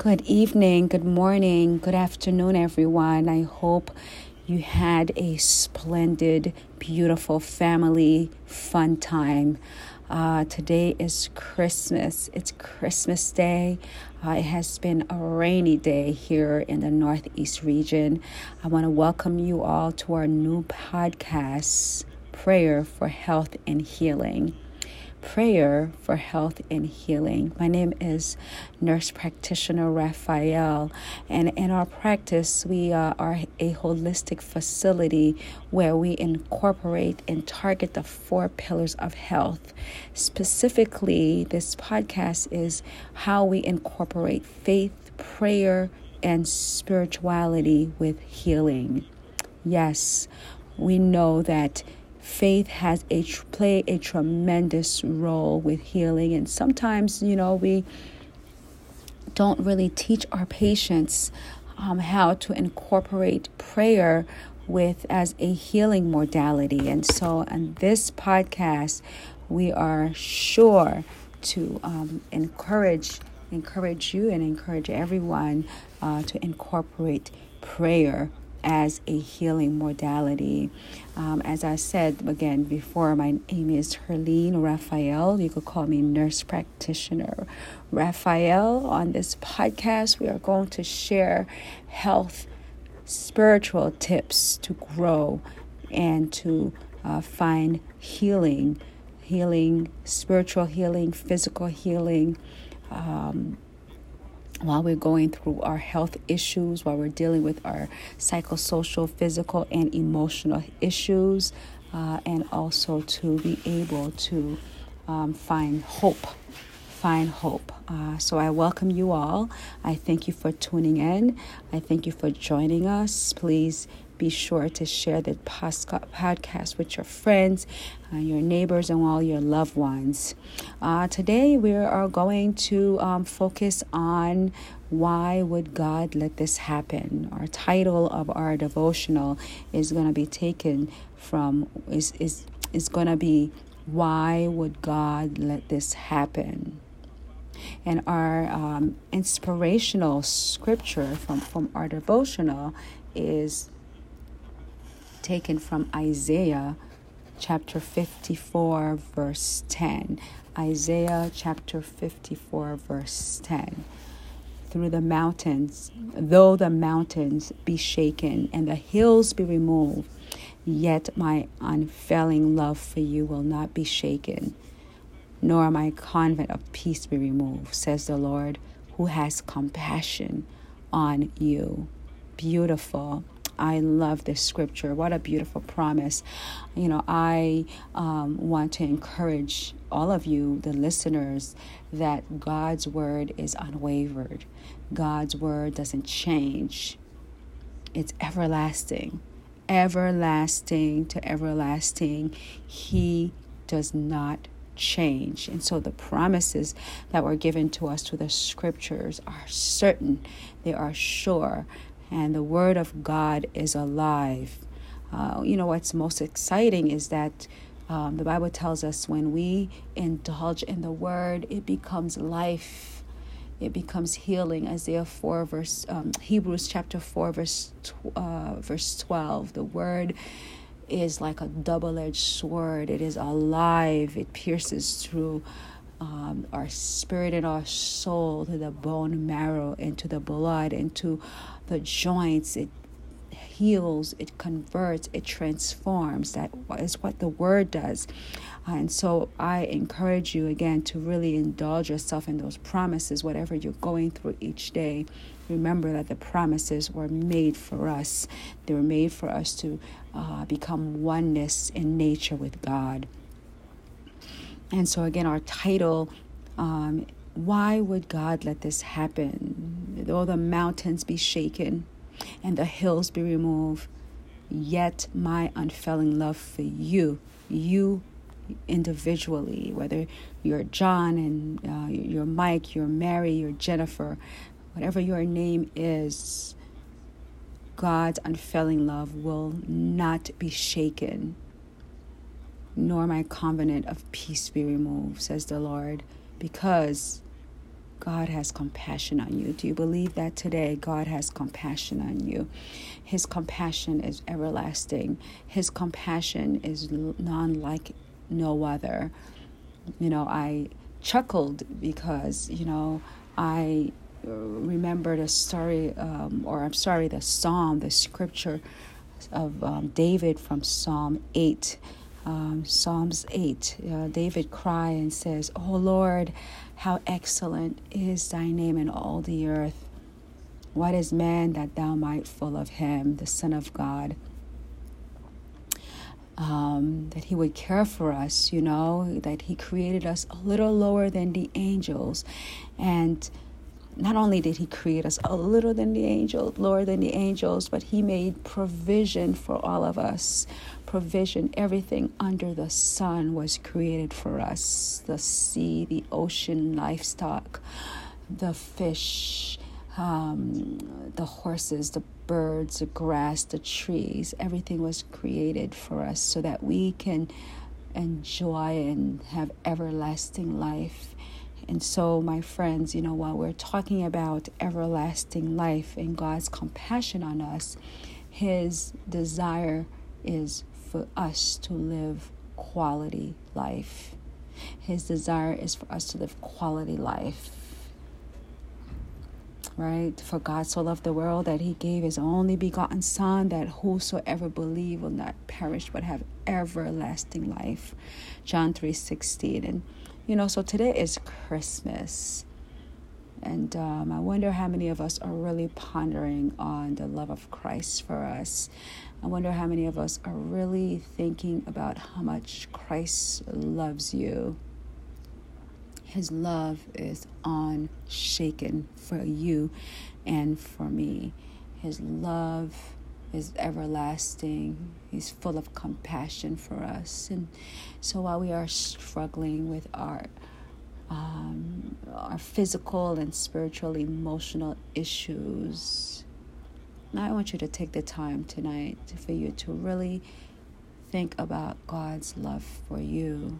Good evening, good morning, good afternoon, everyone. I hope you had a splendid, beautiful family fun time. Uh, today is Christmas. It's Christmas Day. Uh, it has been a rainy day here in the Northeast region. I want to welcome you all to our new podcast, Prayer for Health and Healing prayer for health and healing. My name is Nurse Practitioner Raphael, and in our practice, we uh, are a holistic facility where we incorporate and target the four pillars of health. Specifically, this podcast is how we incorporate faith, prayer, and spirituality with healing. Yes, we know that faith has a play a tremendous role with healing and sometimes you know we don't really teach our patients um, how to incorporate prayer with as a healing modality. And so on this podcast we are sure to um, encourage encourage you and encourage everyone uh, to incorporate prayer as a healing modality. Um, as I said again before, my name is Herlene Raphael. You could call me nurse practitioner Raphael. On this podcast, we are going to share health, spiritual tips to grow and to uh, find healing, healing, spiritual healing, physical healing. Um, while we're going through our health issues, while we're dealing with our psychosocial, physical, and emotional issues, uh, and also to be able to um, find hope. Find hope. Uh, so I welcome you all. I thank you for tuning in. I thank you for joining us. Please be sure to share the podcast with your friends, uh, your neighbors, and all your loved ones. Uh, today, we are going to um, focus on why would God let this happen? Our title of our devotional is going to be taken from is is is going to be why would God let this happen? And our um, inspirational scripture from, from our devotional is taken from Isaiah chapter 54, verse 10. Isaiah chapter 54, verse 10. Through the mountains, though the mountains be shaken and the hills be removed, yet my unfailing love for you will not be shaken, nor my covenant of peace be removed, says the Lord, who has compassion on you. Beautiful. I love this scripture. What a beautiful promise. You know, I um, want to encourage all of you, the listeners, that God's word is unwavered. God's word doesn't change, it's everlasting. Everlasting to everlasting. He does not change. And so the promises that were given to us through the scriptures are certain, they are sure, and the Word of God is alive. Uh, you know, what's most exciting is that um, the Bible tells us when we indulge in the Word, it becomes life. It becomes healing. Isaiah four verse um, Hebrews chapter four verse tw- uh, verse twelve. The word is like a double-edged sword. It is alive. It pierces through um, our spirit and our soul to the bone marrow, into the blood, into the joints. It heals, it converts, it transforms. That is what the word does. Uh, and so I encourage you again to really indulge yourself in those promises, whatever you're going through each day. Remember that the promises were made for us, they were made for us to uh, become oneness in nature with God. And so, again, our title um, why would God let this happen? Though the mountains be shaken and the hills be removed, yet my unfailing love for you, you individually, whether you're John and uh, you're Mike, you're Mary, you're Jennifer, whatever your name is, God's unfailing love will not be shaken nor my covenant of peace be removed, says the Lord, because God has compassion on you? Do you believe that today God has compassion on you? His compassion is everlasting. His compassion is none like no other. You know, I chuckled because, you know, I remember the story, um, or I'm sorry, the psalm, the scripture of um, David from Psalm 8. Um, Psalms 8, uh, David cries and says, Oh Lord, how excellent is thy name in all the earth. What is man that thou might full of him, the Son of God? Um, that he would care for us, you know, that he created us a little lower than the angels. And not only did he create us a little than the angels, lower than the angels, but he made provision for all of us. Provision, everything under the sun was created for us the sea, the ocean, livestock, the fish, um, the horses, the birds, the grass, the trees. Everything was created for us so that we can enjoy and have everlasting life and so, my friends, you know, while we're talking about everlasting life and God's compassion on us, His desire is for us to live quality life. His desire is for us to live quality life. Right? For God so loved the world that he gave his only begotten Son, that whosoever believe will not perish but have everlasting life. John 3 16. And you know, so today is Christmas. And um, I wonder how many of us are really pondering on the love of Christ for us. I wonder how many of us are really thinking about how much Christ loves you. His love is unshaken for you and for me. His love is everlasting. He's full of compassion for us. And so while we are struggling with our um, our physical and spiritual, emotional issues, I want you to take the time tonight for you to really think about God's love for you.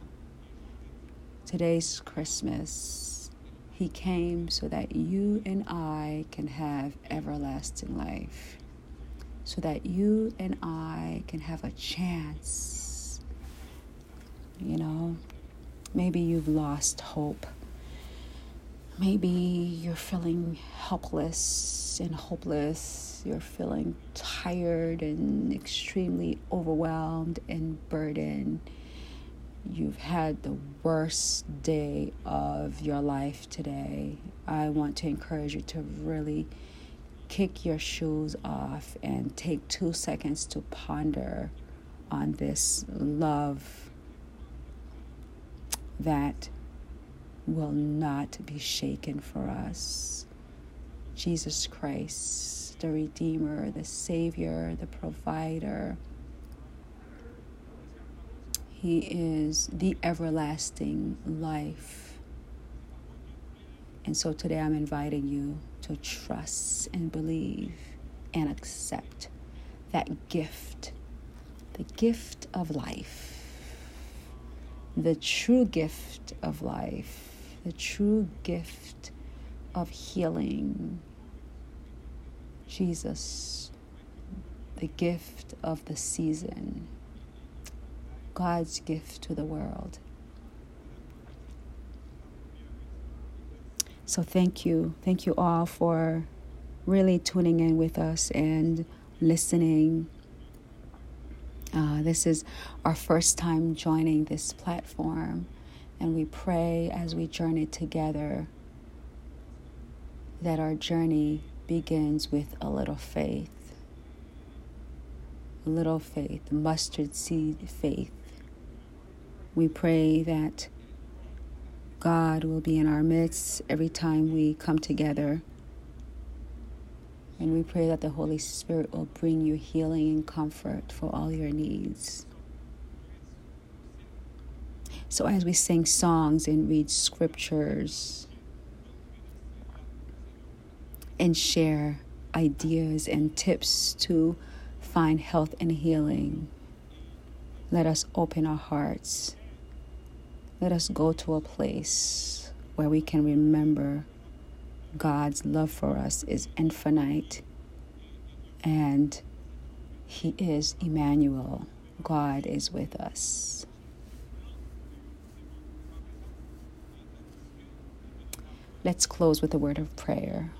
Today's Christmas. He came so that you and I can have everlasting life so that you and I can have a chance. You know, maybe you've lost hope. Maybe you're feeling helpless and hopeless. You're feeling tired and extremely overwhelmed and burdened. You've had the worst day of your life today. I want to encourage you to really kick your shoes off and take two seconds to ponder on this love that will not be shaken for us. Jesus Christ, the Redeemer, the Savior, the Provider. He is the everlasting life. And so today I'm inviting you to trust and believe and accept that gift, the gift of life, the true gift of life, the true gift of healing. Jesus, the gift of the season, God's gift to the world. So thank you. Thank you all for really tuning in with us and listening. Uh, this is our first time joining this platform, and we pray as we journey together that our journey begins with a little faith. A little faith, mustard seed faith. We pray that God will be in our midst every time we come together. And we pray that the Holy Spirit will bring you healing and comfort for all your needs. So, as we sing songs and read scriptures and share ideas and tips to find health and healing, let us open our hearts let us go to a place where we can remember God's love for us is infinite and He is Emmanuel. God is with us. Let's close with a word of prayer.